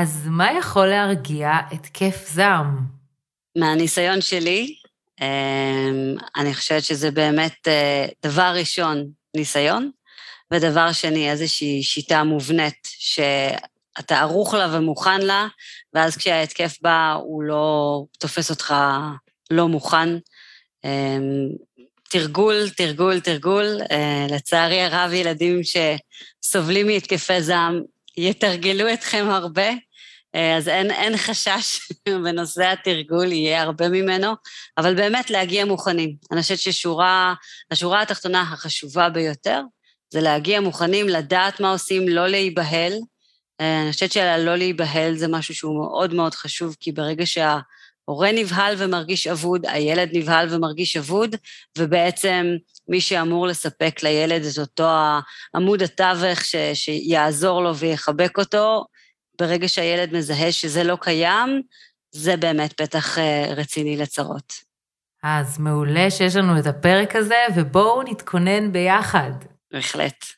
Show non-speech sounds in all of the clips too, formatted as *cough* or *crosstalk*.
אז מה יכול להרגיע התקף זעם? מהניסיון שלי, אמ, אני חושבת שזה באמת, אה, דבר ראשון, ניסיון, ודבר שני, איזושהי שיטה מובנית שאתה ערוך לה ומוכן לה, ואז כשההתקף בא, הוא לא תופס אותך לא מוכן. אמ, תרגול, תרגול, תרגול. אה, לצערי הרב, ילדים שסובלים מהתקפי זעם יתרגלו אתכם הרבה, אז אין, אין חשש *laughs* בנושא התרגול, יהיה הרבה ממנו, אבל באמת להגיע מוכנים. אני חושבת ששורה, השורה התחתונה החשובה ביותר זה להגיע מוכנים, לדעת מה עושים, לא להיבהל. אה, אני חושבת שלא להיבהל זה משהו שהוא מאוד מאוד חשוב, כי ברגע שההורה נבהל ומרגיש אבוד, הילד נבהל ומרגיש אבוד, ובעצם מי שאמור לספק לילד את אותו עמוד התווך ש, שיעזור לו ויחבק אותו, ברגע שהילד מזהה שזה לא קיים, זה באמת פתח אה, רציני לצרות. אז מעולה שיש לנו את הפרק הזה, ובואו נתכונן ביחד. בהחלט.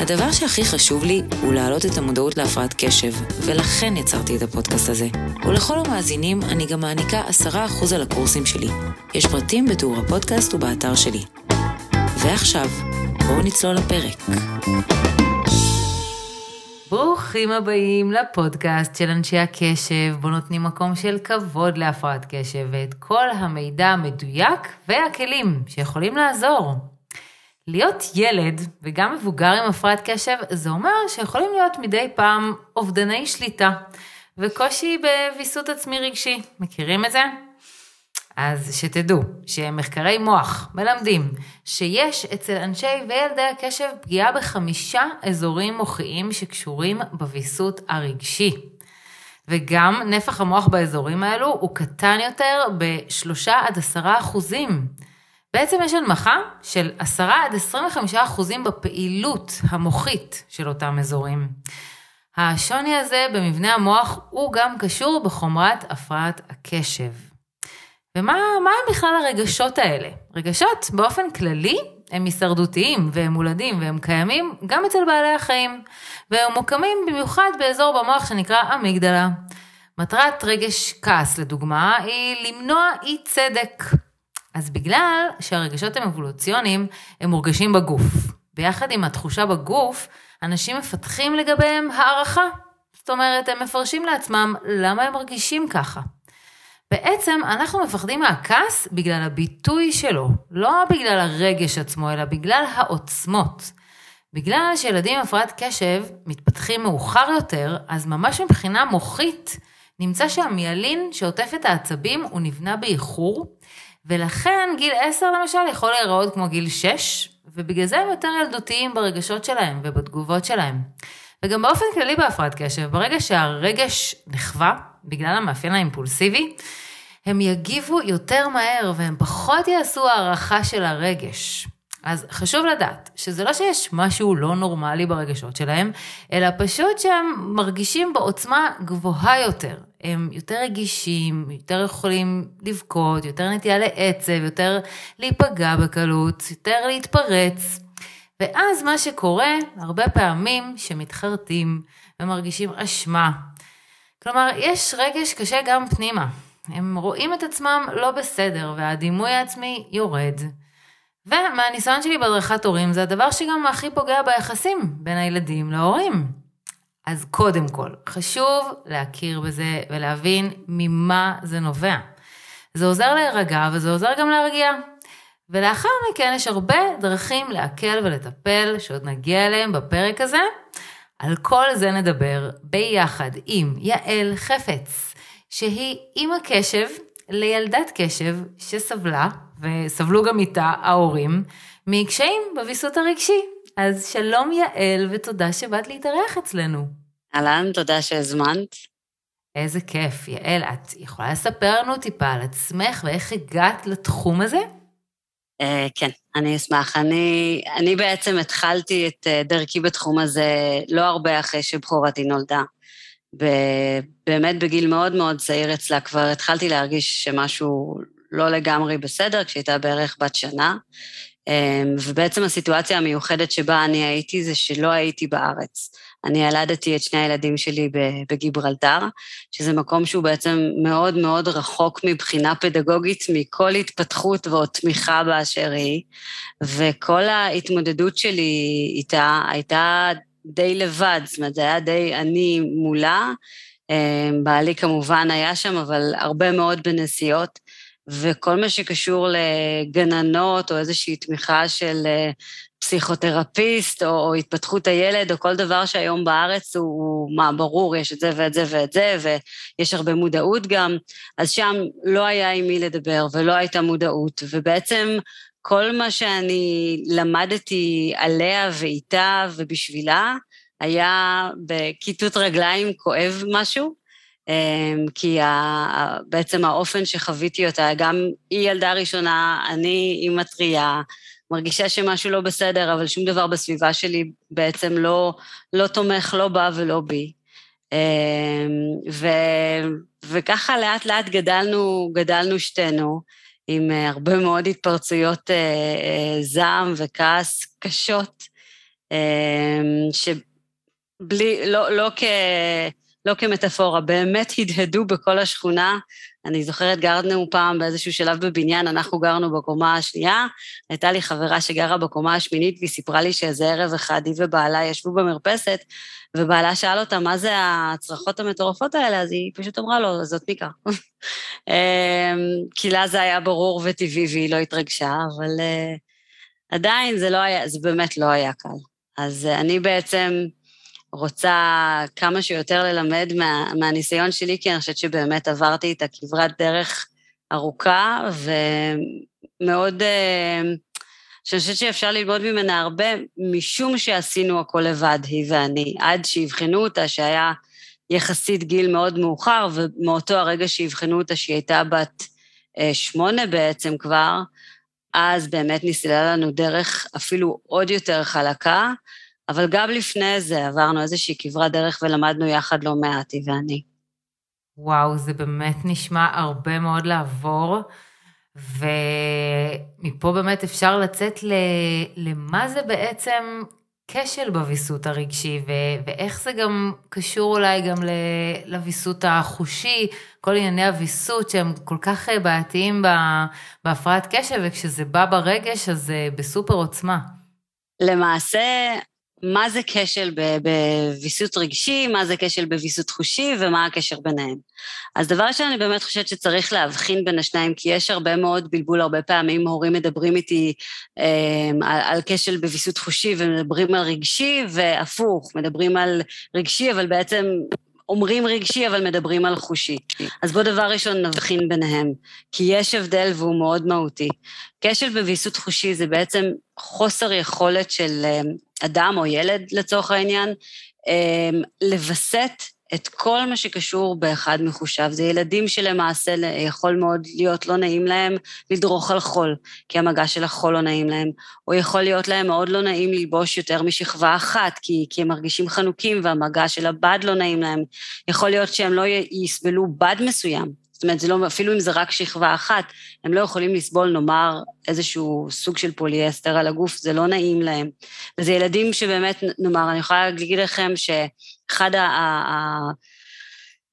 הדבר שהכי חשוב לי הוא להעלות את המודעות להפרעת קשב, ולכן יצרתי את הפודקאסט הזה. ולכל המאזינים אני גם מעניקה 10% על הקורסים שלי. יש פרטים בתיאור הפודקאסט ובאתר שלי. ועכשיו, בואו נצלול לפרק. ברוכים הבאים לפודקאסט של אנשי הקשב, בו נותנים מקום של כבוד להפרעת קשב ואת כל המידע המדויק והכלים שיכולים לעזור. להיות ילד וגם מבוגר עם הפרעת קשב, זה אומר שיכולים להיות מדי פעם אובדני שליטה וקושי בוויסות עצמי רגשי. מכירים את זה? אז שתדעו שמחקרי מוח מלמדים שיש אצל אנשי וילדי הקשב פגיעה בחמישה אזורים מוחיים שקשורים בוויסות הרגשי. וגם נפח המוח באזורים האלו הוא קטן יותר בשלושה עד עשרה אחוזים. בעצם יש הנמכה של 10 עד 25 אחוזים בפעילות המוחית של אותם אזורים. השוני הזה במבנה המוח הוא גם קשור בחומרת הפרעת הקשב. ומה הם בכלל הרגשות האלה? רגשות באופן כללי הם הישרדותיים והם מולדים והם קיימים גם אצל בעלי החיים, והם מוקמים במיוחד באזור במוח שנקרא אמיגדלה. מטרת רגש כעס, לדוגמה, היא למנוע אי צדק. אז בגלל שהרגשות הם אבולוציוניים, הם מורגשים בגוף. ביחד עם התחושה בגוף, אנשים מפתחים לגביהם הערכה. זאת אומרת, הם מפרשים לעצמם למה הם מרגישים ככה. בעצם אנחנו מפחדים מהכעס בגלל הביטוי שלו, לא בגלל הרגש עצמו, אלא בגלל העוצמות. בגלל שילדים עם הפרעת קשב מתפתחים מאוחר יותר, אז ממש מבחינה מוחית, נמצא שהמיילין שעוטף את העצבים הוא נבנה באיחור, ולכן גיל 10 למשל יכול להיראות כמו גיל 6, ובגלל זה הם יותר ילדותיים ברגשות שלהם ובתגובות שלהם. וגם באופן כללי בהפרעת קשב, ברגע שהרגש נחווה, בגלל המאפיין האימפולסיבי, הם יגיבו יותר מהר והם פחות יעשו הערכה של הרגש. אז חשוב לדעת שזה לא שיש משהו לא נורמלי ברגשות שלהם, אלא פשוט שהם מרגישים בעוצמה גבוהה יותר. הם יותר רגישים, יותר יכולים לבכות, יותר נטייה לעצב, יותר להיפגע בקלות, יותר להתפרץ. ואז מה שקורה, הרבה פעמים שמתחרטים ומרגישים אשמה. כלומר, יש רגש קשה גם פנימה. הם רואים את עצמם לא בסדר, והדימוי העצמי יורד. ומהניסיון שלי בהדרכת הורים, זה הדבר שגם הכי פוגע ביחסים בין הילדים להורים. אז קודם כל, חשוב להכיר בזה ולהבין ממה זה נובע. זה עוזר להירגע וזה עוזר גם להרגיע. ולאחר מכן יש הרבה דרכים להקל ולטפל, שעוד נגיע אליהם בפרק הזה. על כל זה נדבר ביחד עם יעל חפץ, שהיא אימא קשב לילדת קשב שסבלה, וסבלו גם איתה ההורים, מקשיים בוויסות הרגשי. אז שלום יעל, ותודה שבאת להתארח אצלנו. אהלן, תודה שהזמנת. איזה כיף. יעל, את יכולה לספר לנו טיפה על עצמך ואיך הגעת לתחום הזה? Uh, כן, אני אשמח. אני, אני בעצם התחלתי את uh, דרכי בתחום הזה לא הרבה אחרי שבכורתי נולדה. באמת בגיל מאוד מאוד צעיר אצלה כבר התחלתי להרגיש שמשהו לא לגמרי בסדר, כשהייתה בערך בת שנה. אמ, ובעצם הסיטואציה המיוחדת שבה אני הייתי זה שלא הייתי בארץ. אני ילדתי את שני הילדים שלי בגיברלטר, שזה מקום שהוא בעצם מאוד מאוד רחוק מבחינה פדגוגית מכל התפתחות ועוד תמיכה באשר היא, וכל ההתמודדות שלי איתה הייתה די לבד, זאת אומרת, זה היה די אני מולה. אמ, בעלי כמובן היה שם, אבל הרבה מאוד בנסיעות. וכל מה שקשור לגננות או איזושהי תמיכה של אה, פסיכותרפיסט או, או התפתחות הילד או כל דבר שהיום בארץ הוא, מה, ברור, יש את זה ואת זה ואת זה, ויש הרבה מודעות גם, אז שם לא היה עם מי לדבר ולא הייתה מודעות, ובעצם כל מה שאני למדתי עליה ואיתה ובשבילה, היה בכיתות רגליים כואב משהו, כי בעצם האופן שחוויתי אותה, גם היא ילדה ראשונה, אני אימא טריה, מרגישה שמשהו לא בסדר, אבל שום דבר בסביבה שלי בעצם לא, לא תומך לא בה ולא בי. אמ, ו, וככה לאט לאט גדלנו, גדלנו שתינו, עם הרבה מאוד התפרצויות אה, אה, זעם וכעס קשות, אמ, שבלי, לא, לא כ... לא כמטאפורה, באמת הדהדו בכל השכונה. אני זוכרת, גרנו פעם באיזשהו שלב בבניין, אנחנו גרנו בקומה השנייה, הייתה לי חברה שגרה בקומה השמינית, והיא סיפרה לי שאיזה ערב אחד היא ובעלה ישבו במרפסת, ובעלה שאל אותה, מה זה הצרחות המטורפות האלה? אז היא פשוט אמרה לו, זאת מיקה. *laughs* אמ, כי לה זה היה ברור וטבעי והיא לא התרגשה, אבל uh, עדיין זה לא היה, זה באמת לא היה קל. אז uh, אני בעצם, רוצה כמה שיותר ללמד מה, מהניסיון שלי, כי אני חושבת שבאמת עברתי את הכברת דרך ארוכה ומאוד... אה, שאני חושבת שאפשר ללמוד ממנה הרבה, משום שעשינו הכל לבד, היא ואני, עד שיבחנו אותה, שהיה יחסית גיל מאוד מאוחר, ומאותו הרגע שיבחנו אותה, שהיא הייתה בת אה, שמונה בעצם כבר, אז באמת נסללה לנו דרך אפילו עוד יותר חלקה, אבל גם לפני זה עברנו איזושהי כברת דרך ולמדנו יחד לא מעט, היא ואני. וואו, זה באמת נשמע הרבה מאוד לעבור, ומפה באמת אפשר לצאת ל... למה זה בעצם כשל בוויסות הרגשי, ו... ואיך זה גם קשור אולי גם ל... לוויסות החושי, כל ענייני הוויסות שהם כל כך בעייתיים בהפרעת קשב, וכשזה בא ברגש אז זה בסופר עוצמה. למעשה, מה זה כשל בוויסות רגשי, מה זה כשל בוויסות חושי ומה הקשר ביניהם. אז דבר ראשון, אני באמת חושבת שצריך להבחין בין השניים, כי יש הרבה מאוד בלבול, הרבה פעמים הורים מדברים איתי אה, על, כשל בוויסות חושי ומדברים על רגשי, והפוך, מדברים על רגשי, אבל בעצם אומרים רגשי, אבל מדברים על חושי. אז בוא דבר ראשון נבחין ביניהם, כי יש הבדל והוא מאוד מהותי. כשל בוויסות חושי זה בעצם חוסר יכולת של אה, אדם או ילד לצורך העניין, אה, לווסת את כל מה שקשור באחד מחושיו. זה ילדים שלמעשה יכול מאוד להיות לא נעים להם לדרוך על חול, כי המגע של החול לא נעים להם, או יכול להיות להם מאוד לא נעים ללבוש יותר משכבה אחת, כי, כי הם מרגישים חנוקים והמגע של הבד לא נעים להם. יכול להיות שהם לא יסבלו בד מסוים, זאת אומרת, לא, אפילו אם זה רק שכבה אחת, הם לא יכולים לסבול, נאמר, איזשהו סוג של פוליאסטר על הגוף, זה לא נעים להם. וזה ילדים שבאמת, נאמר, אני יכולה להגיד לכם שאחד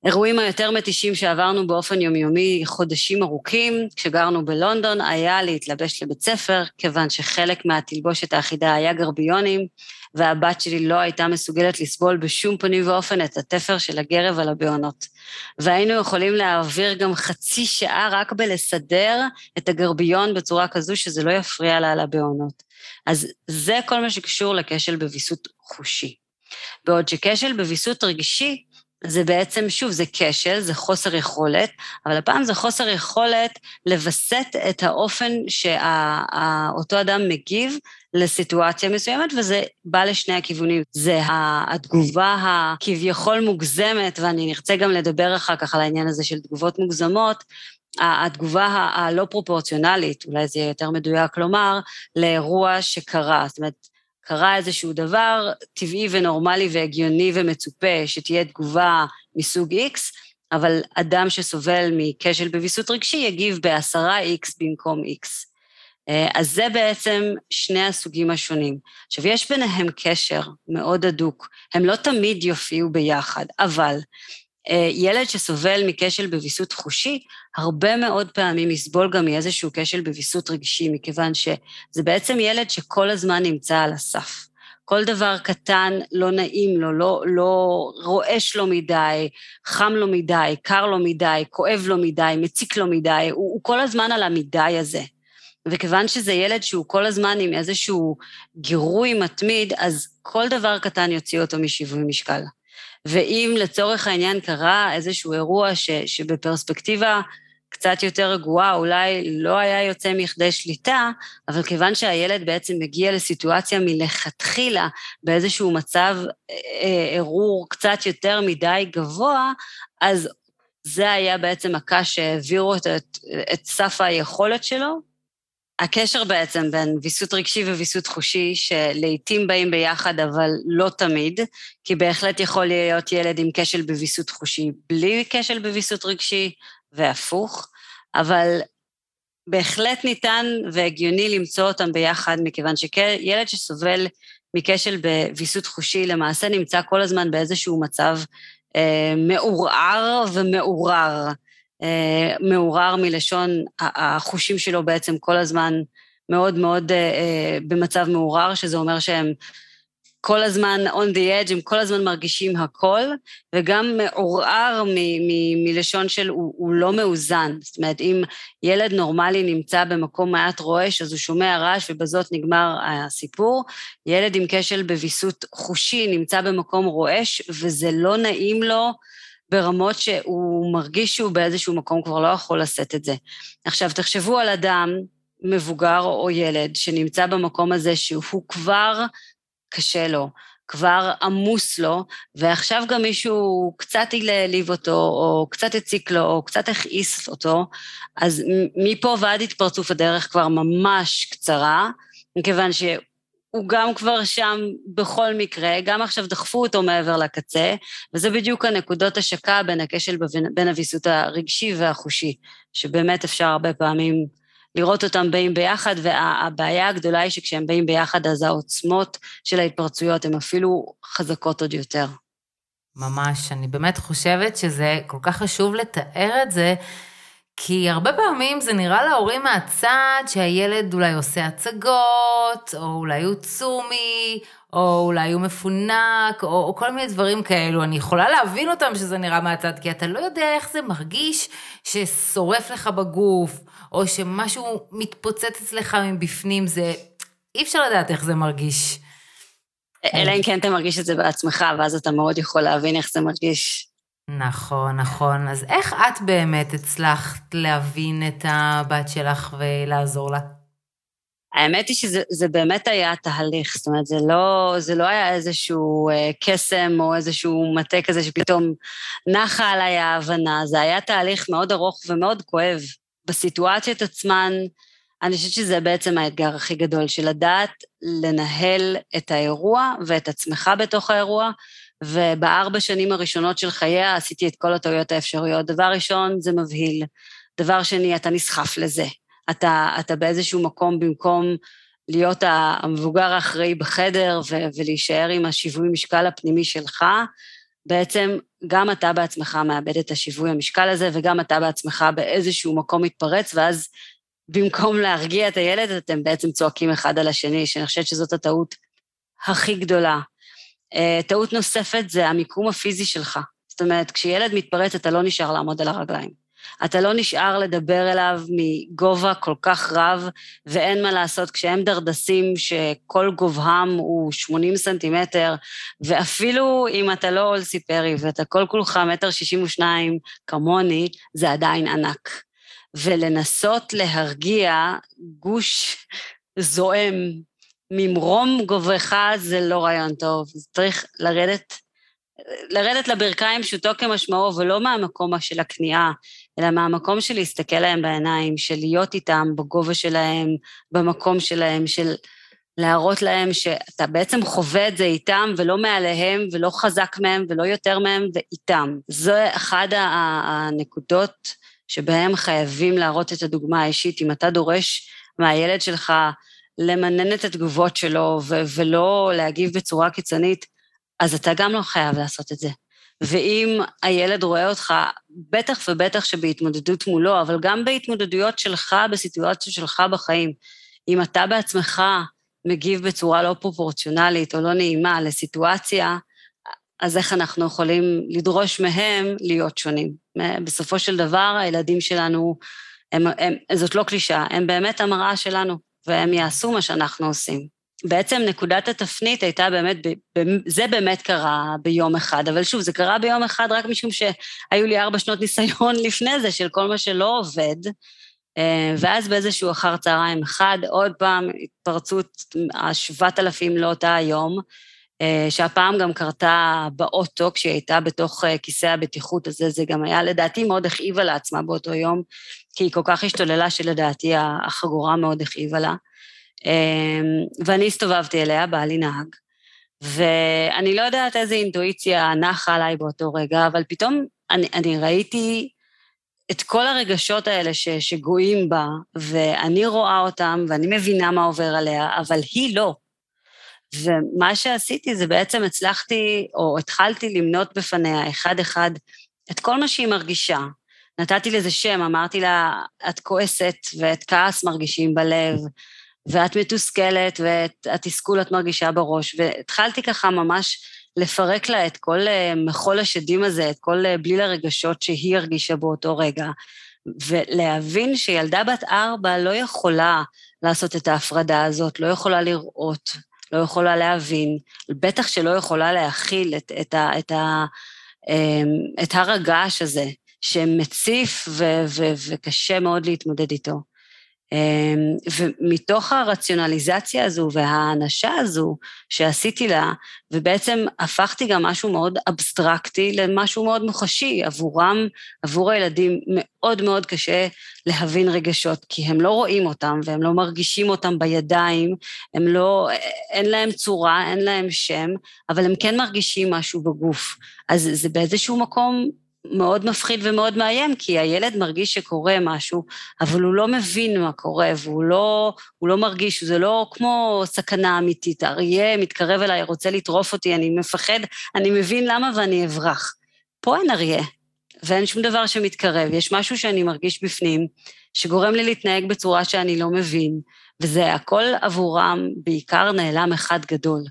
האירועים היותר מתישים שעברנו באופן יומיומי חודשים ארוכים, כשגרנו בלונדון, היה להתלבש לבית ספר, כיוון שחלק מהתלבושת האחידה היה גרביונים, והבת שלי לא הייתה מסוגלת לסבול בשום פנים ואופן את התפר של הגרב על הבעונות. והיינו יכולים להעביר גם חצי שעה רק בלסדר את הגרביון בצורה כזו שזה לא יפריע לה על הבעונות. אז זה כל מה שקשור לכשל בוויסות חושי. בעוד שכשל בוויסות רגשי, זה בעצם, שוב, זה כשל, זה חוסר יכולת, אבל הפעם זה חוסר יכולת לווסת את האופן שאותו אדם מגיב לסיטואציה מסוימת, וזה בא לשני הכיוונים. זה התגובה הכביכול מוגזמת, ואני נרצה גם לדבר אחר כך על העניין הזה של תגובות מוגזמות, התגובה הלא פרופורציונלית, אולי זה יהיה יותר מדויק לומר, לאירוע שקרה. זאת אומרת, קרה איזשהו דבר טבעי ונורמלי והגיוני ומצופה שתהיה תגובה מסוג X, אבל אדם שסובל מכשל בוויסות רגשי יגיב בעשרה X במקום X. אה, אז זה בעצם שני הסוגים השונים. עכשיו, יש ביניהם קשר מאוד הדוק, הם לא תמיד יופיעו ביחד, אבל אה, ילד שסובל מכשל בוויסות חושי, הרבה מאוד פעמים יסבול גם מאיזשהו כשל בוויסות רגשי, מכיוון שזה בעצם ילד שכל הזמן נמצא על הסף. כל דבר קטן לא נעים לו, לא, לא רועש לו מדי, חם לו מדי, קר לו מדי, כואב לו מדי, מציק לו מדי, הוא, הוא כל הזמן על המדי הזה. וכיוון שזה ילד שהוא כל הזמן עם איזשהו גירוי מתמיד, אז כל דבר קטן יוציא אותו משיווי משקל. ואם לצורך העניין קרה איזשהו אירוע ש, שבפרספקטיבה קצת יותר רגועה, אולי לא היה יוצא מכדי שליטה, אבל כיוון שהילד בעצם מגיע לסיטואציה מלכתחילה באיזשהו מצב ערעור אה, קצת יותר מדי גבוה, אז זה היה בעצם הקש שהעבירו את, את, את סף היכולת שלו, הקשר בעצם בין ויסות רגשי וויסות חושי, שלעיתים באים ביחד, אבל לא תמיד, כי בהחלט יכול להיות ילד עם כשל בוויסות חושי בלי כשל בוויסות רגשי, והפוך, אבל בהחלט ניתן והגיוני למצוא אותם ביחד, מכיוון שילד שסובל מכשל בוויסות חושי למעשה נמצא כל הזמן באיזשהו מצב אה, מעורער ומעורער. אה, מעורר מלשון החושים שלו בעצם כל הזמן מאוד מאוד אה, אה, במצב מעורר, שזה אומר שהם כל הזמן on the edge, הם כל הזמן מרגישים הכל, וגם מעורער מ- מ- מלשון של הוא, הוא לא מאוזן. זאת אומרת, אם ילד נורמלי נמצא במקום מעט רועש, אז הוא שומע רעש ובזאת נגמר הסיפור. ילד עם כשל בוויסות חושי נמצא במקום רועש, וזה לא נעים לו, ברמות שהוא מרגיש שהוא באיזשהו מקום כבר לא יכול לשאת את זה. עכשיו, תחשבו על אדם, מבוגר או ילד, שנמצא במקום הזה שהוא כבר קשה לו, כבר עמוס לו, ועכשיו גם מישהו קצת העליב אותו, או קצת הציק לו, או קצת הכעיס אותו, אז מפה ועד התפרצוף הדרך כבר ממש קצרה, מכיוון הוא גם כבר שם בכל מקרה, גם עכשיו דחפו אותו מעבר לקצה, וזה בדיוק הנקודות השקה בין הכשל בין הוויסות הרגשי והחושי, שבאמת אפשר הרבה פעמים לראות אותם באים ביחד, והבעיה הגדולה היא שכשהם באים ביחד, אז העוצמות של ההתפרצויות הן אפילו חזקות עוד יותר. ממש, אני באמת חושבת שזה כל כך חשוב לתאר את זה, כי הרבה פעמים זה נראה להורים מהצד שהילד אולי עושה הצגות, או אולי הוא צומי, או אולי הוא מפונק, או, או כל מיני דברים כאלו. אני יכולה להבין אותם שזה נראה מהצד, כי אתה לא יודע איך זה מרגיש ששורף לך בגוף, או שמשהו מתפוצץ אצלך מבפנים, זה... אי אפשר לדעת איך זה מרגיש. אלא אם כן אתה מרגיש את זה בעצמך, ואז אתה מאוד יכול להבין איך זה מרגיש. נכון, נכון. אז איך את באמת הצלחת להבין את הבת שלך ולעזור לה? האמת היא שזה באמת היה תהליך, זאת אומרת, זה לא, זה לא היה איזשהו אה, קסם או איזשהו מטה כזה שפתאום נחה עליי ההבנה, זה היה תהליך מאוד ארוך ומאוד כואב. בסיטואציות עצמן, אני חושבת שזה בעצם האתגר הכי גדול, של לדעת לנהל את האירוע ואת עצמך בתוך האירוע, ובארבע שנים הראשונות של חייה עשיתי את כל הטעויות האפשריות. דבר ראשון, זה מבהיל. דבר שני, אתה נסחף לזה. אתה, אתה באיזשהו מקום, במקום להיות המבוגר האחראי בחדר ו- ולהישאר עם השיווי משקל הפנימי שלך, בעצם גם אתה בעצמך מאבד את השיווי המשקל הזה, וגם אתה בעצמך באיזשהו מקום מתפרץ, ואז במקום להרגיע את הילד, אתם בעצם צועקים אחד על השני, שאני חושבת שזאת הטעות הכי גדולה טעות נוספת זה המיקום הפיזי שלך. זאת אומרת, כשילד מתפרץ אתה לא נשאר לעמוד על הרגליים. אתה לא נשאר לדבר אליו מגובה כל כך רב, ואין מה לעשות כשהם דרדסים שכל גובהם הוא 80 סנטימטר, ואפילו אם אתה לא אולסי פרי ואתה כל כולך מטר שישים ושניים כמוני, זה עדיין ענק. ולנסות להרגיע גוש זועם ממרום גוברך זה לא רעיון טוב. צריך לרדת, לרדת לברכיים פשוטו כמשמעו, ולא מהמקום של הכניעה, אלא מהמקום של להסתכל להם בעיניים, של להיות איתם בגובה שלהם, במקום שלהם, של להראות להם שאתה בעצם חווה את זה איתם, ולא מעליהם, ולא חזק מהם, ולא יותר מהם, ואיתם. זו אחת הנקודות שבהם חייבים להראות את הדוגמה האישית. אם אתה דורש מהילד שלך למנן את התגובות שלו ו- ולא להגיב בצורה קיצונית, אז אתה גם לא חייב לעשות את זה. ואם הילד רואה אותך, בטח ובטח שבהתמודדות מולו, אבל גם בהתמודדויות שלך, בסיטואציות שלך בחיים, אם אתה בעצמך מגיב בצורה לא פרופורציונלית או לא נעימה לסיטואציה, אז איך אנחנו יכולים לדרוש מהם להיות שונים? בסופו של דבר, הילדים שלנו, הם, הם, זאת לא קלישאה, הם באמת המראה שלנו, והם יעשו מה שאנחנו עושים. בעצם נקודת התפנית הייתה באמת, זה באמת קרה ביום אחד, אבל שוב, זה קרה ביום אחד רק משום שהיו לי ארבע שנות ניסיון *laughs* לפני זה של כל מה שלא עובד, אה, ואז באיזשהו אחר צהריים אחד, עוד פעם התפרצות השבעת אלפים לאותה היום, אה, שהפעם גם קרתה באוטו כשהיא הייתה בתוך אה, כיסא הבטיחות הזה, זה גם היה לדעתי מאוד הכאיבה לעצמה באותו יום, כי היא כל כך השתוללה שלדעתי החגורה מאוד הכאיבה לה. ואני הסתובבתי אליה, בעלי נהג, ואני לא יודעת איזה אינטואיציה נחה עליי באותו רגע, אבל פתאום אני, אני ראיתי את כל הרגשות האלה ש, שגויים בה, ואני רואה אותם, ואני מבינה מה עובר עליה, אבל היא לא. ומה שעשיתי זה בעצם הצלחתי, או התחלתי למנות בפניה אחד-אחד את כל מה שהיא מרגישה. נתתי לזה שם, אמרתי לה, את כועסת ואת כעס מרגישים בלב, ואת מתוסכלת ואת התסכול את מרגישה בראש, והתחלתי ככה ממש לפרק לה את כל אה, מחול השדים הזה, את כל אה, בליל הרגשות שהיא הרגישה באותו רגע, ולהבין שילדה בת ארבע לא יכולה לעשות את ההפרדה הזאת, לא יכולה לראות, לא יכולה להבין, בטח שלא יכולה להכיל את, את, ה, את, ה, אמ, את הר הגעש הזה, שמציף ו, ו, וקשה מאוד להתמודד איתו. אמ, ומתוך הרציונליזציה הזו והאנשה הזו שעשיתי לה, ובעצם הפכתי גם משהו מאוד אבסטרקטי למשהו מאוד מוחשי עבורם, עבור הילדים מאוד מאוד קשה להבין רגשות, כי הם לא רואים אותם והם לא מרגישים אותם בידיים, הם לא, אין להם צורה, אין להם שם, אבל הם כן מרגישים משהו בגוף. אז זה באיזשהו מקום מאוד מפחיד ומאוד מאיים, כי הילד מרגיש שקורה משהו, אבל הוא לא מבין מה קורה, והוא לא, לא מרגיש, זה לא כמו סכנה אמיתית. אריה מתקרב אליי, רוצה לטרוף אותי, אני מפחד, אני מבין למה ואני אברח. פה אין אריה, ואין שום דבר שמתקרב. יש משהו שאני מרגיש בפנים, שגורם לי להתנהג בצורה שאני לא מבין, וזה הכל עבורם בעיקר נעלם אחד גדול.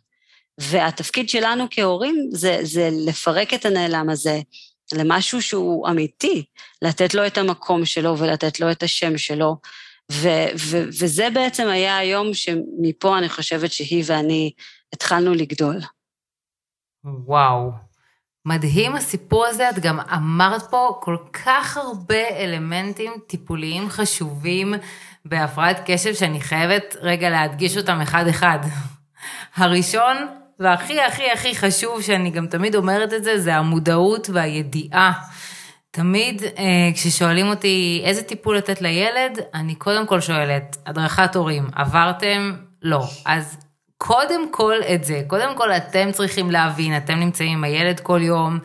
והתפקיד שלנו כהורים זה, זה לפרק את הנעלם הזה, למשהו שהוא אמיתי, לתת לו את המקום שלו ולתת לו את השם שלו. ו- ו- וזה בעצם היה היום שמפה אני חושבת שהיא ואני התחלנו לגדול. וואו, מדהים הסיפור הזה, את גם אמרת פה כל כך הרבה אלמנטים טיפוליים חשובים בהפרעת קשב, שאני חייבת רגע להדגיש אותם אחד-אחד. *laughs* הראשון, והכי הכי הכי חשוב, שאני גם תמיד אומרת את זה, זה המודעות והידיעה. תמיד אה, כששואלים אותי איזה טיפול לתת לילד, אני קודם כל שואלת, הדרכת הורים, עברתם? לא. אז קודם כל את זה, קודם כל אתם צריכים להבין, אתם נמצאים עם הילד כל יום,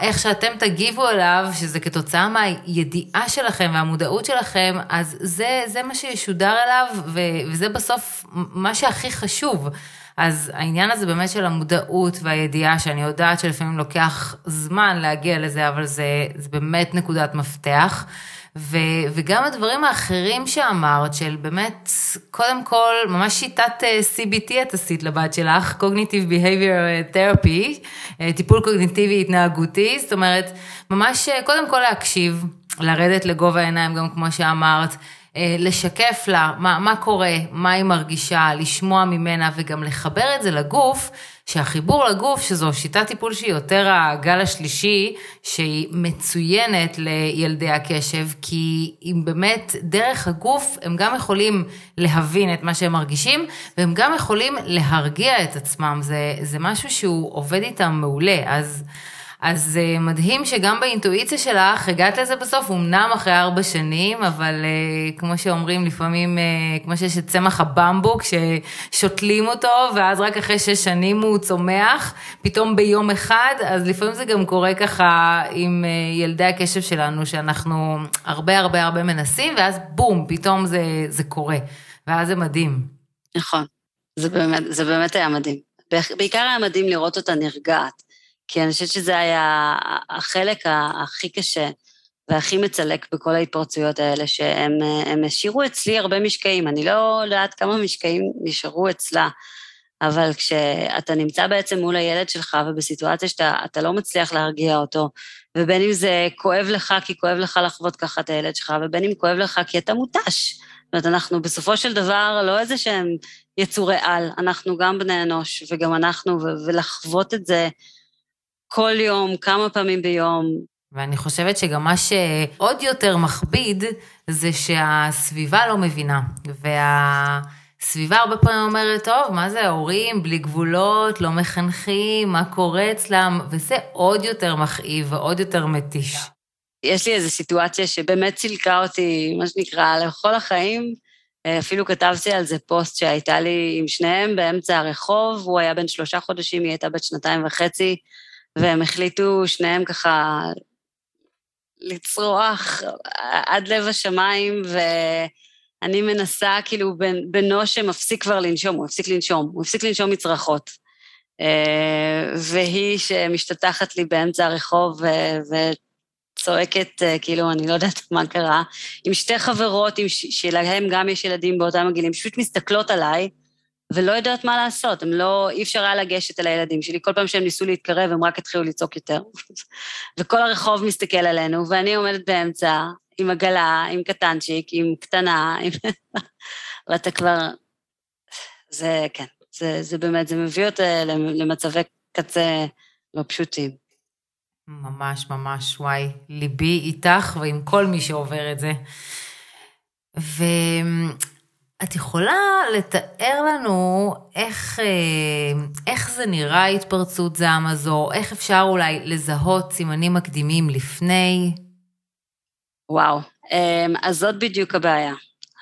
איך שאתם תגיבו אליו, שזה כתוצאה מהידיעה שלכם והמודעות שלכם, אז זה, זה מה שישודר אליו, וזה בסוף מה שהכי חשוב. אז העניין הזה באמת של המודעות והידיעה, שאני יודעת שלפעמים לוקח זמן להגיע לזה, אבל זה, זה באמת נקודת מפתח. ו, וגם הדברים האחרים שאמרת, של באמת, קודם כל, ממש שיטת אה, CBT את עשית לבת שלך, Cognitive Behavior Therapy, אה, טיפול קוגניטיבי התנהגותי, זאת אומרת, ממש אה, קודם כל להקשיב, לרדת לגובה העיניים, גם כמו שאמרת, אה, לשקף לה מה, מה קורה, מה היא מרגישה, לשמוע ממנה וגם לחבר את זה לגוף, שהחיבור לגוף, שזו שיטת טיפול שהיא יותר הגל השלישי, שהיא מצוינת לילדי הקשב, כי אם באמת דרך הגוף הם גם יכולים להבין את מה שהם מרגישים, והם גם יכולים להרגיע את עצמם, זה, זה משהו שהוא עובד איתם מעולה, אז... אז uh, מדהים שגם באינטואיציה שלך הגעת לזה בסוף, אמנם אחרי ארבע שנים, אבל uh, כמו שאומרים לפעמים, uh, כמו שיש את צמח הבמבוק, ששותלים אותו, ואז רק אחרי שש שנים הוא צומח, פתאום ביום אחד, אז לפעמים זה גם קורה ככה עם ילדי הקשב שלנו, שאנחנו הרבה הרבה הרבה מנסים, ואז בום, פתאום זה, זה קורה, ואז זה מדהים. נכון, זה באמת, זה באמת היה מדהים. בעיקר היה מדהים לראות אותה נרגעת. כי אני חושבת שזה היה החלק הכי קשה והכי מצלק בכל ההתפרצויות האלה, שהם השאירו אצלי הרבה משקעים. אני לא יודעת כמה משקעים נשארו אצלה, אבל כשאתה נמצא בעצם מול הילד שלך ובסיטואציה שאתה לא מצליח להרגיע אותו, ובין אם זה כואב לך כי כואב לך לחוות ככה את הילד שלך, ובין אם כואב לך כי אתה מותש. זאת אומרת, אנחנו בסופו של דבר לא איזה שהם יצורי על, אנחנו גם בני אנוש, וגם אנחנו, ולחוות את זה כל יום, כמה פעמים ביום. ואני חושבת שגם מה שעוד יותר מכביד, זה שהסביבה לא מבינה. והסביבה הרבה פעמים אומרת, טוב, מה זה הורים בלי גבולות, לא מחנכים, מה קורה אצלם, וזה עוד יותר מכאיב ועוד יותר מתיש. יש לי איזו סיטואציה שבאמת צילקה אותי, מה שנקרא, לכל החיים. אפילו כתבתי על זה פוסט שהייתה לי עם שניהם באמצע הרחוב, הוא היה בן שלושה חודשים, היא הייתה בת שנתיים וחצי. והם החליטו שניהם ככה לצרוח עד לב השמיים, ואני מנסה, כאילו, בנו שמפסיק כבר לנשום, הוא הפסיק לנשום, הוא הפסיק לנשום מצרחות. אה, והיא שמשתטחת לי באמצע הרחוב וצועקת, אה, כאילו, אני לא יודעת מה קרה, עם שתי חברות, עם שלהם גם יש ילדים באותם הגילים, פשוט מסתכלות עליי, ולא יודעות מה לעשות, הם לא, אי אפשר היה לגשת אל הילדים שלי, כל פעם שהם ניסו להתקרב הם רק התחילו לצעוק יותר. *laughs* וכל הרחוב מסתכל עלינו, ואני עומדת באמצע, עם עגלה, עם קטנצ'יק, עם קטנה, עם... *laughs* ואתה כבר... זה, כן, זה, זה באמת, זה מביא אותה למצבי קצה לא פשוטים. ממש, ממש, וואי, ליבי איתך ועם כל מי שעובר את זה. ו... את יכולה לתאר לנו איך, אה, איך זה נראה התפרצות זעם הזו, איך אפשר אולי לזהות סימנים מקדימים לפני? וואו, אמ, אז זאת בדיוק הבעיה,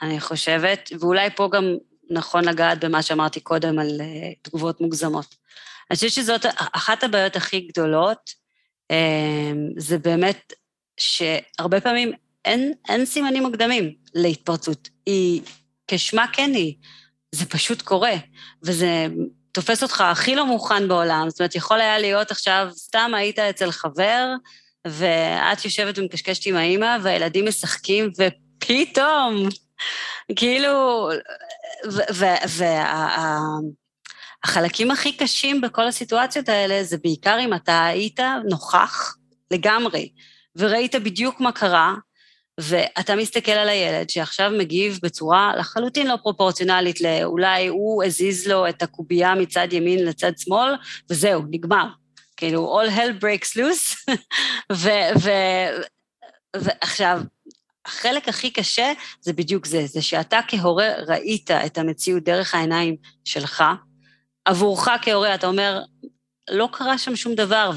אני חושבת, ואולי פה גם נכון לגעת במה שאמרתי קודם על אה, תגובות מוגזמות. אני חושבת שזאת אחת הבעיות הכי גדולות, אמ, זה באמת שהרבה פעמים אין, אין סימנים מוקדמים להתפרצות. היא כשמה כן היא. זה פשוט קורה, וזה תופס אותך הכי לא מוכן בעולם. זאת אומרת, יכול היה להיות עכשיו, סתם היית אצל חבר, ואת יושבת ומקשקשת עם האימא, והילדים משחקים, ופתאום, כאילו, והחלקים הכי קשים בכל הסיטואציות האלה, זה בעיקר אם אתה היית נוכח לגמרי, וראית בדיוק מה קרה, ואתה מסתכל על הילד שעכשיו מגיב בצורה לחלוטין לא פרופורציונלית לאולי הוא הזיז לו את הקובייה מצד ימין לצד שמאל, וזהו, נגמר. כאילו, all hell breaks loose. *laughs* ועכשיו, החלק הכי קשה זה בדיוק זה, זה שאתה כהורה ראית את המציאות דרך העיניים שלך, עבורך כהורה אתה אומר, לא קרה שם שום דבר,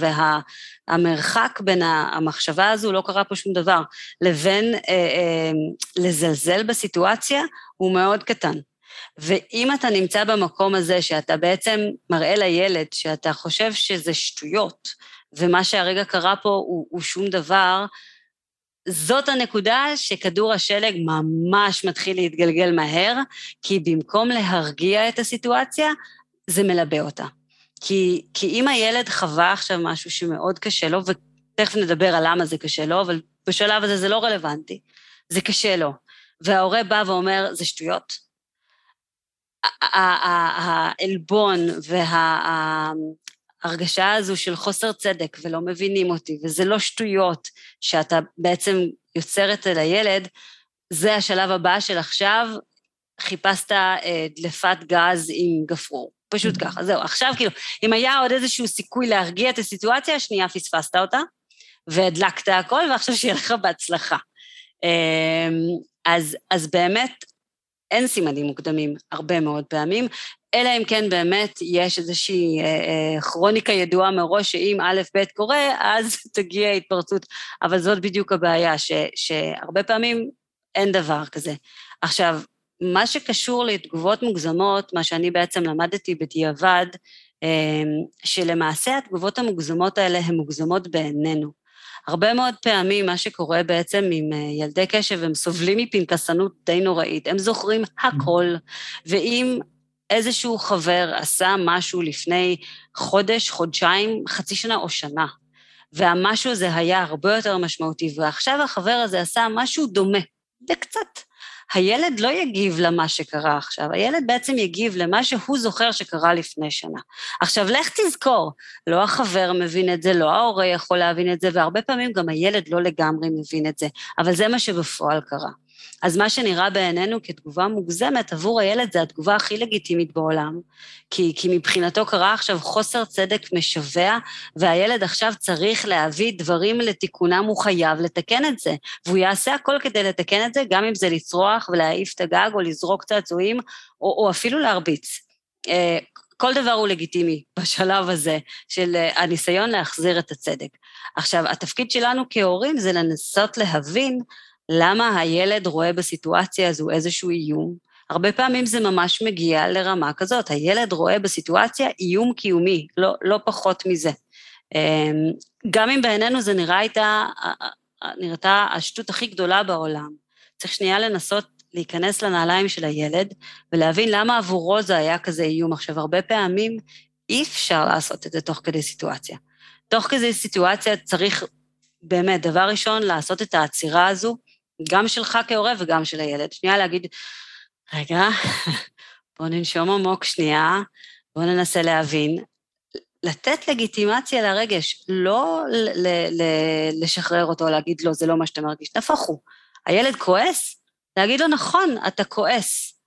והמרחק בין המחשבה הזו, לא קרה פה שום דבר, לבין אה, אה, לזלזל בסיטואציה, הוא מאוד קטן. ואם אתה נמצא במקום הזה שאתה בעצם מראה לילד שאתה חושב שזה שטויות, ומה שהרגע קרה פה הוא, הוא שום דבר, זאת הנקודה שכדור השלג ממש מתחיל להתגלגל מהר, כי במקום להרגיע את הסיטואציה, זה מלבה אותה. כי, כי אם הילד חווה עכשיו משהו שמאוד קשה לו, ותכף נדבר על למה זה קשה לו, אבל בשלב הזה זה לא רלוונטי, זה קשה לו, וההורה בא ואומר, זה שטויות. העלבון וההרגשה הזו של חוסר צדק ולא מבינים אותי, וזה לא שטויות שאתה בעצם יוצר את הילד, זה השלב הבא של עכשיו, חיפשת אה, דלפת גז עם גפרור. פשוט ככה, זהו. עכשיו כאילו, אם היה עוד איזשהו סיכוי להרגיע את הסיטואציה, השנייה פספסת אותה, והדלקת הכל, ועכשיו שיהיה לך בהצלחה. אמ, אז, אז באמת, אין סימנים מוקדמים הרבה מאוד פעמים, אלא אם כן באמת יש איזושהי אה, אה, כרוניקה ידועה מראש שאם א', ב' קורה, אז *laughs* תגיע התפרצות. אבל זאת בדיוק הבעיה, ש, שהרבה פעמים אין דבר כזה. עכשיו, מה שקשור לתגובות מוגזמות, מה שאני בעצם למדתי בדיעבד, אה, שלמעשה התגובות המוגזמות האלה הן מוגזמות בעינינו. הרבה מאוד פעמים מה שקורה בעצם עם אה, ילדי קשב, הם סובלים מפנקסנות די נוראית, הם זוכרים הכל, ואם איזשהו חבר עשה משהו לפני חודש, חודשיים, חצי שנה או שנה, והמשהו הזה היה הרבה יותר משמעותי, ועכשיו החבר הזה עשה משהו דומה, זה קצת הילד לא יגיב למה שקרה עכשיו, הילד בעצם יגיב למה שהוא זוכר שקרה לפני שנה. עכשיו, לך תזכור, לא החבר מבין את זה, לא ההורה יכול להבין את זה, והרבה פעמים גם הילד לא לגמרי מבין את זה, אבל זה מה שבפועל קרה. אז מה שנראה בעינינו כתגובה מוגזמת, עבור הילד זה התגובה הכי לגיטימית בעולם, כי, כי מבחינתו קרה עכשיו חוסר צדק משווע, והילד עכשיו צריך להביא דברים לתיקונם, הוא חייב לתקן את זה, והוא יעשה הכל כדי לתקן את זה, גם אם זה לצרוח ולהעיף את הגג, או לזרוק צעצועים, או, או אפילו להרביץ. אה, כל דבר הוא לגיטימי בשלב הזה של אה, הניסיון להחזיר את הצדק. עכשיו, התפקיד שלנו כהורים זה לנסות להבין למה הילד רואה בסיטואציה הזו איזשהו איום. הרבה פעמים זה ממש מגיע לרמה כזאת, הילד רואה בסיטואציה איום קיומי, לא, לא פחות מזה. אמ, גם אם בעינינו זה נראה הייתה, נראתה השטות הכי גדולה בעולם, צריך שנייה לנסות להיכנס לנעליים של הילד ולהבין למה עבורו זה היה כזה איום. עכשיו, הרבה פעמים אי אפשר לעשות את זה תוך כדי סיטואציה. תוך כדי סיטואציה צריך באמת, דבר ראשון, לעשות את העצירה הזו, גם שלך כהורה וגם של הילד. שנייה להגיד, רגע, *laughs* בוא ננשום עמוק שנייה, בוא ננסה להבין. לתת לגיטימציה לרגש, לא ל- ל- לשחרר אותו, להגיד לו, זה לא מה שאתה מרגיש, נהפוך הוא. הילד כועס? להגיד לו, נכון, אתה כועס.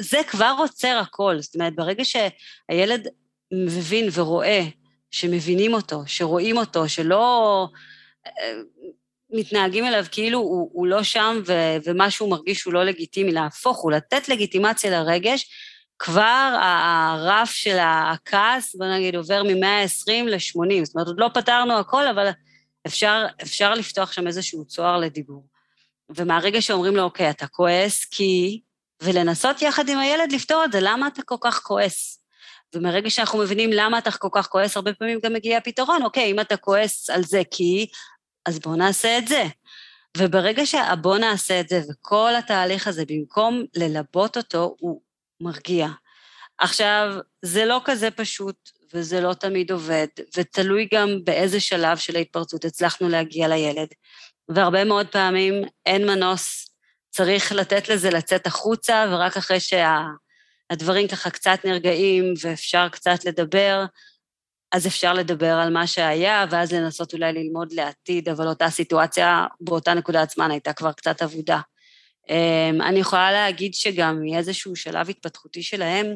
זה כבר עוצר הכל. זאת אומרת, ברגע שהילד מבין ורואה שמבינים אותו, שרואים אותו, שלא אה, מתנהגים אליו כאילו הוא, הוא לא שם ו, ומה שהוא מרגיש הוא לא לגיטימי, להפוך הוא, לתת לגיטימציה לרגש, כבר הרף של הכעס, בוא נגיד, עובר מ-120 ל-80, זאת אומרת, עוד לא פתרנו הכל, אבל אפשר, אפשר לפתוח שם איזשהו צוהר לדיבור. ומהרגע שאומרים לו, אוקיי, אתה כועס כי... ולנסות יחד עם הילד לפתור את זה, למה אתה כל כך כועס? ומרגע שאנחנו מבינים למה אתה כל כך כועס, הרבה פעמים גם מגיע הפתרון, אוקיי, אם אתה כועס על זה כי, אז בואו נעשה את זה. וברגע שבואו נעשה את זה, וכל התהליך הזה, במקום ללבות אותו, הוא מרגיע. עכשיו, זה לא כזה פשוט, וזה לא תמיד עובד, ותלוי גם באיזה שלב של ההתפרצות הצלחנו להגיע לילד. והרבה מאוד פעמים אין מנוס, צריך לתת לזה לצאת החוצה, ורק אחרי שהדברים שה, ככה קצת נרגעים ואפשר קצת לדבר, אז אפשר לדבר על מה שהיה, ואז לנסות אולי ללמוד לעתיד, אבל אותה סיטואציה באותה נקודת זמן הייתה כבר קצת אבודה. אמ, אני יכולה להגיד שגם מאיזשהו שלב התפתחותי שלהם,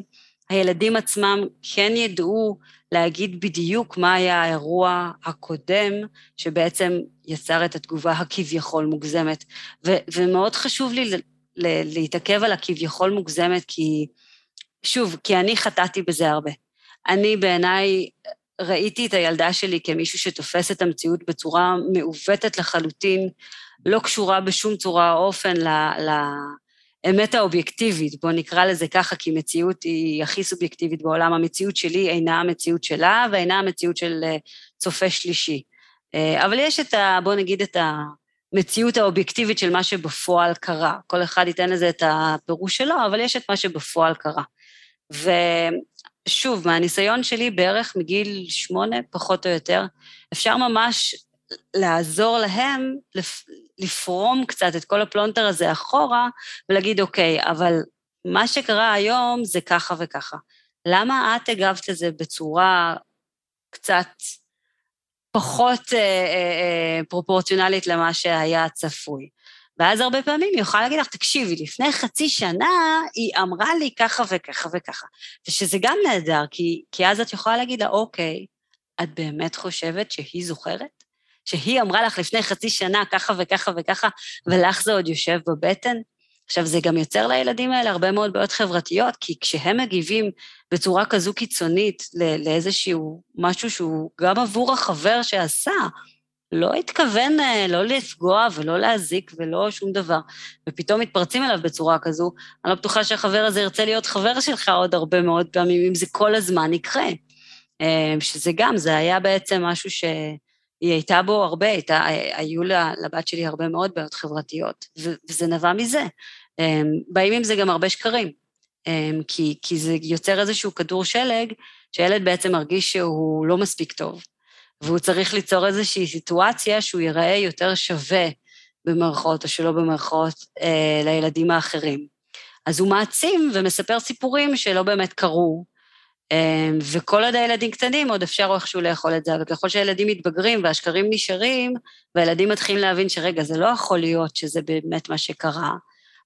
הילדים עצמם כן ידעו להגיד בדיוק מה היה האירוע הקודם, שבעצם יצר את התגובה הכביכול מוגזמת. ו- ומאוד חשוב לי להתעכב על הכביכול מוגזמת, כי, שוב, כי אני חטאתי בזה הרבה. אני בעיניי ראיתי את הילדה שלי כמישהו שתופס את המציאות בצורה מעוותת לחלוטין, לא קשורה בשום צורה או אופן לאמת האובייקטיבית, בואו נקרא לזה ככה, כי מציאות היא הכי סובייקטיבית בעולם. המציאות שלי אינה המציאות שלה ואינה המציאות של אה, צופה שלישי. אה, אבל יש את ה... בואו נגיד את המציאות האובייקטיבית של מה שבפועל קרה. כל אחד ייתן לזה את הפירוש שלו, אבל יש את מה שבפועל קרה. שוב, מהניסיון שלי בערך מגיל שמונה, פחות או יותר, אפשר ממש לעזור להם לפרום קצת את כל הפלונטר הזה אחורה ולהגיד, אוקיי, אבל מה שקרה היום זה ככה וככה. למה את הגבת לזה בצורה קצת פחות אה, אה, אה, פרופורציונלית למה שהיה צפוי? ואז הרבה פעמים היא יכולה להגיד לך, תקשיבי, לפני חצי שנה היא אמרה לי ככה וככה וככה. ושזה גם נהדר, כי, כי אז את יכולה להגיד לה, אוקיי, את באמת חושבת שהיא זוכרת? שהיא אמרה לך לפני חצי שנה ככה וככה וככה, ולך זה עוד יושב בבטן? עכשיו, זה גם יוצר לילדים האלה הרבה מאוד בעיות חברתיות, כי כשהם מגיבים בצורה כזו קיצונית לאיזשהו משהו שהוא גם עבור החבר שעשה, לא התכוון אה, לא לפגוע ולא להזיק ולא שום דבר, ופתאום מתפרצים אליו בצורה כזו, אני לא בטוחה שהחבר הזה ירצה להיות חבר שלך עוד הרבה מאוד פעמים, אם זה כל הזמן יקרה. אה, שזה גם, זה היה בעצם משהו שהיא הייתה בו הרבה, הייתה, היו לה, לבת שלי הרבה מאוד בעיות חברתיות, וזה נבע מזה. אה, באים עם זה גם הרבה שקרים, כי, כי זה יוצר איזשהו כדור שלג, שילד בעצם מרגיש שהוא לא מספיק טוב. והוא צריך ליצור איזושהי סיטואציה שהוא ייראה יותר שווה במרכאות או שלא במרכאות אה, לילדים האחרים. אז הוא מעצים ומספר סיפורים שלא באמת קרו, אה, וכל עוד הילדים קטנים עוד אפשר איכשהו לאכול את זה, אבל ככל שהילדים מתבגרים והשקרים נשארים, והילדים מתחילים להבין שרגע, זה לא יכול להיות שזה באמת מה שקרה,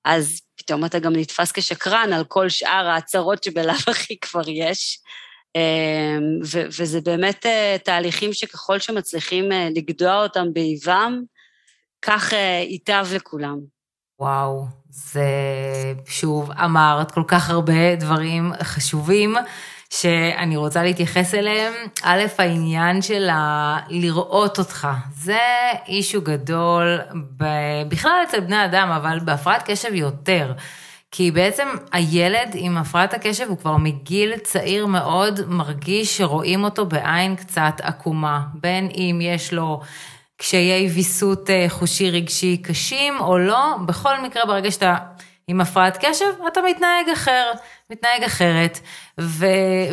אז פתאום אתה גם נתפס כשקרן על כל שאר ההצהרות שבלאו הכי כבר יש. אמ, וזה באמת אה, תהליכים שככל שמצליחים אה, לגדוע אותם באיבם, כך אה, ייטב לכולם. וואו, זה שוב אמרת כל כך הרבה דברים חשובים. שאני רוצה להתייחס אליהם. א', העניין של ה... לראות אותך, זה אישו גדול בכלל אצל בני אדם, אבל בהפרעת קשב יותר. כי בעצם הילד עם הפרעת הקשב הוא כבר מגיל צעיר מאוד מרגיש שרואים אותו בעין קצת עקומה, בין אם יש לו קשיי ויסות אה, חושי רגשי קשים או לא, בכל מקרה ברגע שאתה עם הפרעת קשב אתה מתנהג אחר, מתנהג אחרת, ו...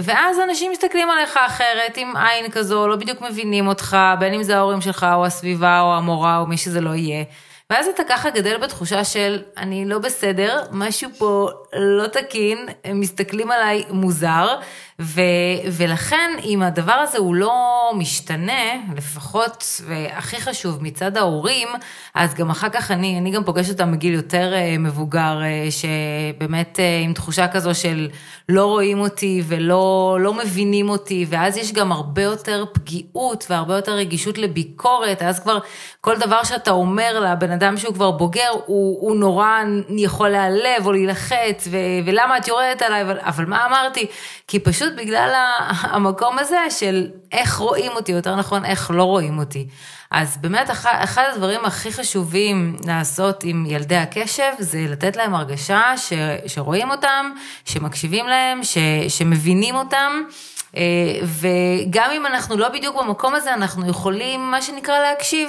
ואז אנשים מסתכלים עליך אחרת עם עין כזו, לא בדיוק מבינים אותך, בין אם זה ההורים שלך או הסביבה או המורה או מי שזה לא יהיה. ואז אתה ככה גדל בתחושה של, אני לא בסדר, משהו פה לא תקין, הם מסתכלים עליי מוזר, ו, ולכן אם הדבר הזה הוא לא משתנה, לפחות, והכי חשוב, מצד ההורים, אז גם אחר כך אני, אני גם פוגשת אותם בגיל יותר אה, מבוגר, אה, שבאמת אה, עם תחושה כזו של לא רואים אותי ולא לא מבינים אותי, ואז יש גם הרבה יותר פגיעות והרבה יותר רגישות לביקורת, אז כבר כל דבר שאתה אומר לבן אדם שהוא כבר בוגר, הוא, הוא נורא יכול להיעלב או להילחץ, ולמה את יורדת עליי, אבל, אבל מה אמרתי? כי פשוט בגלל *laughs* המקום הזה של איך רואים אותי, יותר נכון, איך לא רואים אותי. אז באמת, אחד הדברים הכי חשובים לעשות עם ילדי הקשב, זה לתת להם הרגשה ש, שרואים אותם, שמקשיבים להם, ש, שמבינים אותם. אה, וגם אם אנחנו לא בדיוק במקום הזה, אנחנו יכולים, מה שנקרא, להקשיב.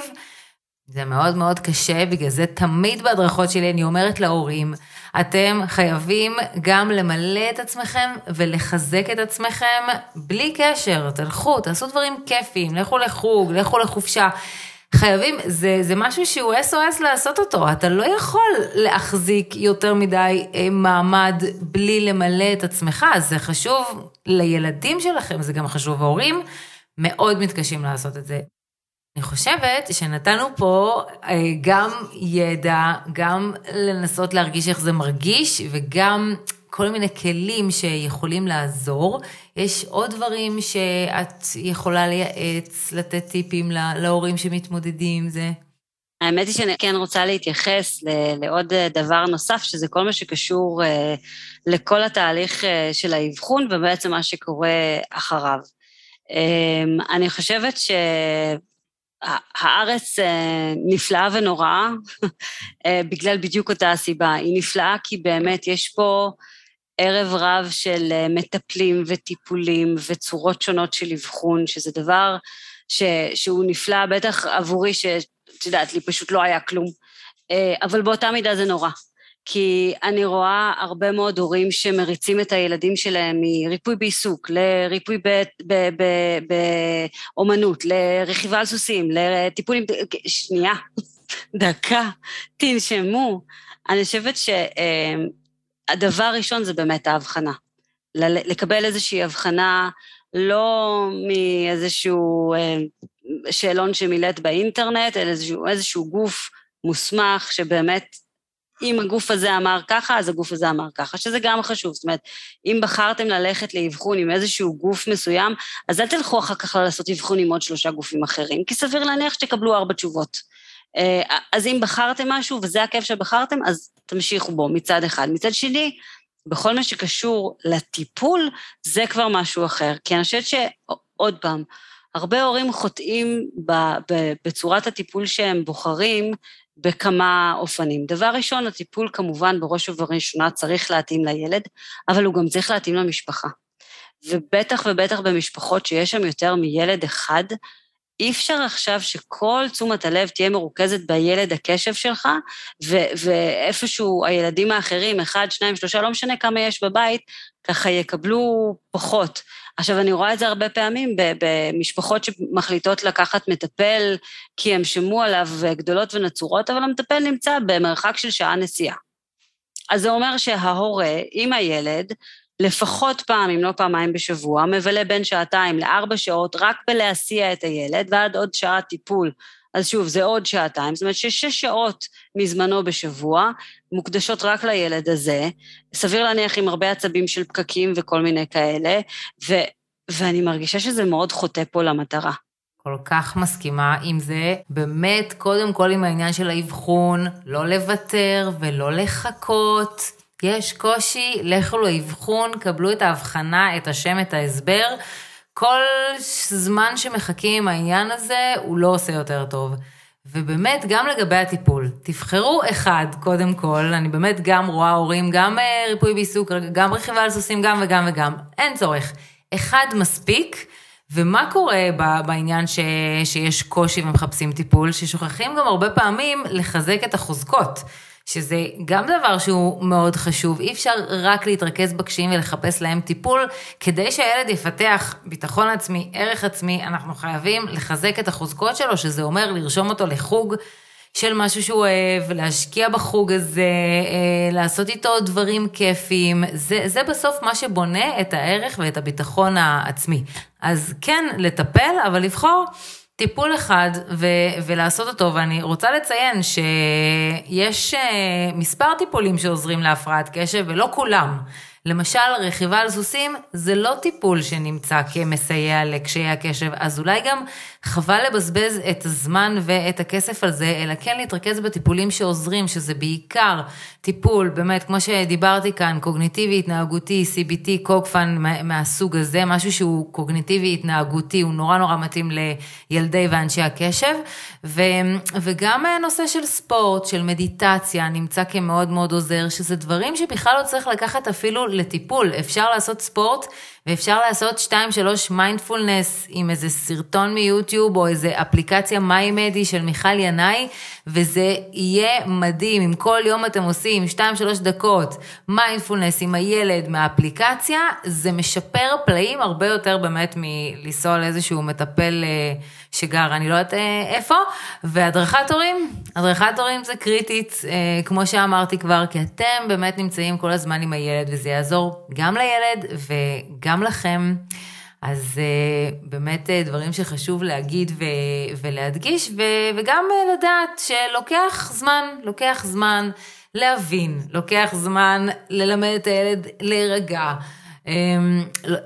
זה מאוד מאוד קשה, בגלל זה תמיד בהדרכות שלי אני אומרת להורים, אתם חייבים גם למלא את עצמכם ולחזק את עצמכם בלי קשר. תלכו, תעשו דברים כיפיים, לכו לחוג, לכו לחופשה. חייבים, זה, זה משהו שהוא SOS לעשות אותו, אתה לא יכול להחזיק יותר מדי אה, מעמד בלי למלא את עצמך, זה חשוב לילדים שלכם, זה גם חשוב, ההורים מאוד מתקשים לעשות את זה. אני חושבת שנתנו פה אה, גם ידע, גם לנסות להרגיש איך זה מרגיש, וגם כל מיני כלים שיכולים לעזור. יש עוד דברים שאת יכולה לייעץ, לתת טיפים להורים שמתמודדים עם זה? האמת היא שאני כן רוצה להתייחס לעוד דבר נוסף, שזה כל מה שקשור אה, לכל התהליך אה, של האבחון ובעצם מה שקורה אחריו. אני חושבת ש... הארץ אה, נפלאה ונוראה אה, בגלל בדיוק אותה הסיבה. היא נפלאה כי באמת יש פה ערב רב של אה, מטפלים וטיפולים וצורות שונות של אבחון, שזה דבר ש, שהוא נפלא, בטח עבורי, שאת יודעת, לי פשוט לא היה כלום. אבל באותה מידה זה נורא. כי אני רואה הרבה מאוד הורים שמריצים את הילדים שלהם מריפוי בעיסוק לריפוי באומנות, לרכיבה על סוסים, לטיפולים... שנייה, *laughs* דקה, תנשמו. אני חושבת שהדבר הראשון זה באמת ההבחנה. לקבל איזושהי הבחנה לא מאיזשהו אה, שאלון שמילאת באינטרנט, אלא איזשהו, איזשהו גוף מוסמך, שבאמת, אם הגוף הזה אמר ככה, אז הגוף הזה אמר ככה, שזה גם חשוב. זאת אומרת, אם בחרתם ללכת לאבחון עם איזשהו גוף מסוים, אז אל תלכו אחר כך לעשות אבחון עם עוד שלושה גופים אחרים, כי סביר להניח שתקבלו ארבע תשובות. אה, אז אם בחרתם משהו וזה הכיף שבחרתם, אז תמשיכו בו מצד אחד. מצד שני, בכל מה שקשור לטיפול, זה כבר משהו אחר. כי אני חושבת שעוד פעם, הרבה הורים חוטאים בצורת הטיפול שהם בוחרים בכמה אופנים. דבר ראשון, הטיפול כמובן בראש ובראשונה צריך להתאים לילד, אבל הוא גם צריך להתאים למשפחה. ובטח ובטח במשפחות שיש שם יותר מילד אחד, אי אפשר עכשיו שכל תשומת הלב תהיה מרוכזת בילד הקשב שלך, ו- ואיפשהו הילדים האחרים, אחד, שניים, שלושה, לא משנה כמה יש בבית, ככה יקבלו פחות. עכשיו, אני רואה את זה הרבה פעמים במשפחות שמחליטות לקחת מטפל כי הם שמעו עליו גדולות ונצורות, אבל המטפל נמצא במרחק של שעה נסיעה. אז זה אומר שההורה עם הילד לפחות פעם, אם לא פעמיים בשבוע, מבלה בין שעתיים לארבע שעות רק בלהסיע את הילד, ועד עוד שעה טיפול. אז שוב, זה עוד שעתיים, זאת אומרת ששש שעות מזמנו בשבוע מוקדשות רק לילד הזה, סביר להניח עם הרבה עצבים של פקקים וכל מיני כאלה, ו, ואני מרגישה שזה מאוד חוטא פה למטרה. כל כך מסכימה עם זה. באמת, קודם כל עם העניין של האבחון, לא לוותר ולא לחכות. יש קושי, לכו לאבחון, קבלו את ההבחנה, את השם, את ההסבר. כל זמן שמחכים עם העניין הזה, הוא לא עושה יותר טוב. ובאמת, גם לגבי הטיפול, תבחרו אחד, קודם כל, אני באמת גם רואה הורים, גם אה, ריפוי בעיסוק, גם רכיבה על סוסים, גם וגם וגם, אין צורך. אחד מספיק, ומה קורה בעניין ש, שיש קושי ומחפשים טיפול? ששוכחים גם הרבה פעמים לחזק את החוזקות. שזה גם דבר שהוא מאוד חשוב. אי אפשר רק להתרכז בקשיים ולחפש להם טיפול. כדי שהילד יפתח ביטחון עצמי, ערך עצמי, אנחנו חייבים לחזק את החוזקות שלו, שזה אומר לרשום אותו לחוג. של משהו שהוא אוהב, להשקיע בחוג הזה, אה, לעשות איתו דברים כיפיים, זה, זה בסוף מה שבונה את הערך ואת הביטחון העצמי. אז כן, לטפל, אבל לבחור טיפול אחד ו- ולעשות אותו, ואני רוצה לציין שיש אה, מספר טיפולים שעוזרים להפרעת קשב, ולא כולם. למשל, רכיבה על סוסים זה לא טיפול שנמצא כמסייע לקשיי הקשב, אז אולי גם חבל לבזבז את הזמן ואת הכסף על זה, אלא כן להתרכז בטיפולים שעוזרים, שזה בעיקר טיפול, באמת, כמו שדיברתי כאן, קוגניטיבי, התנהגותי, CBT, קוקפן מהסוג הזה, משהו שהוא קוגניטיבי, התנהגותי, הוא נורא נורא מתאים לילדי ואנשי הקשב, ו, וגם נושא של ספורט, של מדיטציה, נמצא כמאוד מאוד עוזר, שזה דברים שבכלל לא צריך לקחת אפילו לטיפול, אפשר לעשות ספורט ואפשר לעשות 2-3 מיינדפולנס עם איזה סרטון מיוטיוב או איזה אפליקציה מיינדי של מיכל ינאי, וזה יהיה מדהים. אם כל יום אתם עושים 2-3 דקות מיינדפולנס עם הילד מהאפליקציה, זה משפר פלאים הרבה יותר באמת מלנסוע לאיזשהו מטפל אה, שגר, אני לא יודעת אה, איפה. והדרכת הורים, הדרכת הורים זה קריטית, אה, כמו שאמרתי כבר, כי אתם באמת נמצאים כל הזמן עם הילד, וזה יעזור גם לילד וגם... גם לכם. אז uh, באמת דברים שחשוב להגיד ו- ולהדגיש, ו- וגם לדעת שלוקח זמן, לוקח זמן להבין, לוקח זמן ללמד את הילד להירגע. Um,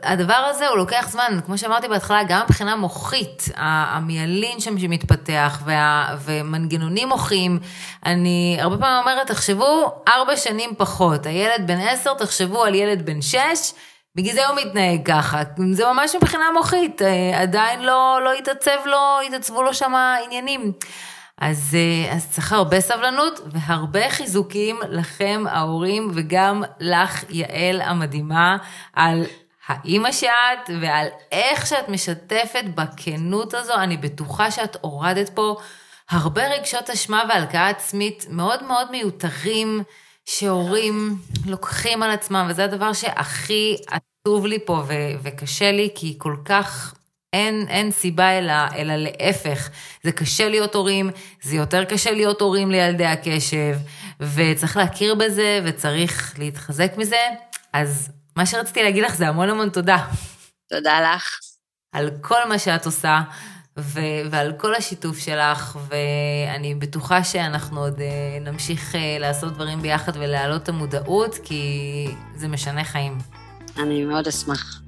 הדבר הזה הוא לוקח זמן, כמו שאמרתי בהתחלה, גם מבחינה מוחית, המיילין שם שמתפתח וה, ומנגנונים מוחיים, אני הרבה פעמים אומרת, תחשבו ארבע שנים פחות, הילד בן עשר, תחשבו על ילד בן שש, בגלל זה הוא מתנהג ככה, זה ממש מבחינה מוחית, אה, עדיין לא, לא התעצב לו, התעצבו לו שם עניינים. אז, אה, אז צריך הרבה סבלנות והרבה חיזוקים לכם ההורים וגם לך יעל המדהימה על האימא שאת ועל איך שאת משתפת בכנות הזו, אני בטוחה שאת הורדת פה הרבה רגשות אשמה והלקאה עצמית מאוד מאוד מיותרים. שהורים לוקחים על עצמם, וזה הדבר שהכי עצוב לי פה ו- וקשה לי, כי כל כך אין, אין סיבה אלא, אלא להפך. זה קשה להיות הורים, זה יותר קשה להיות הורים לילדי הקשב, וצריך להכיר בזה וצריך להתחזק מזה. אז מה שרציתי להגיד לך זה המון המון תודה. תודה לך. על כל מה שאת עושה. ו- ועל כל השיתוף שלך, ואני בטוחה שאנחנו עוד אה, נמשיך אה, לעשות דברים ביחד ולהעלות את המודעות, כי זה משנה חיים. אני מאוד אשמח.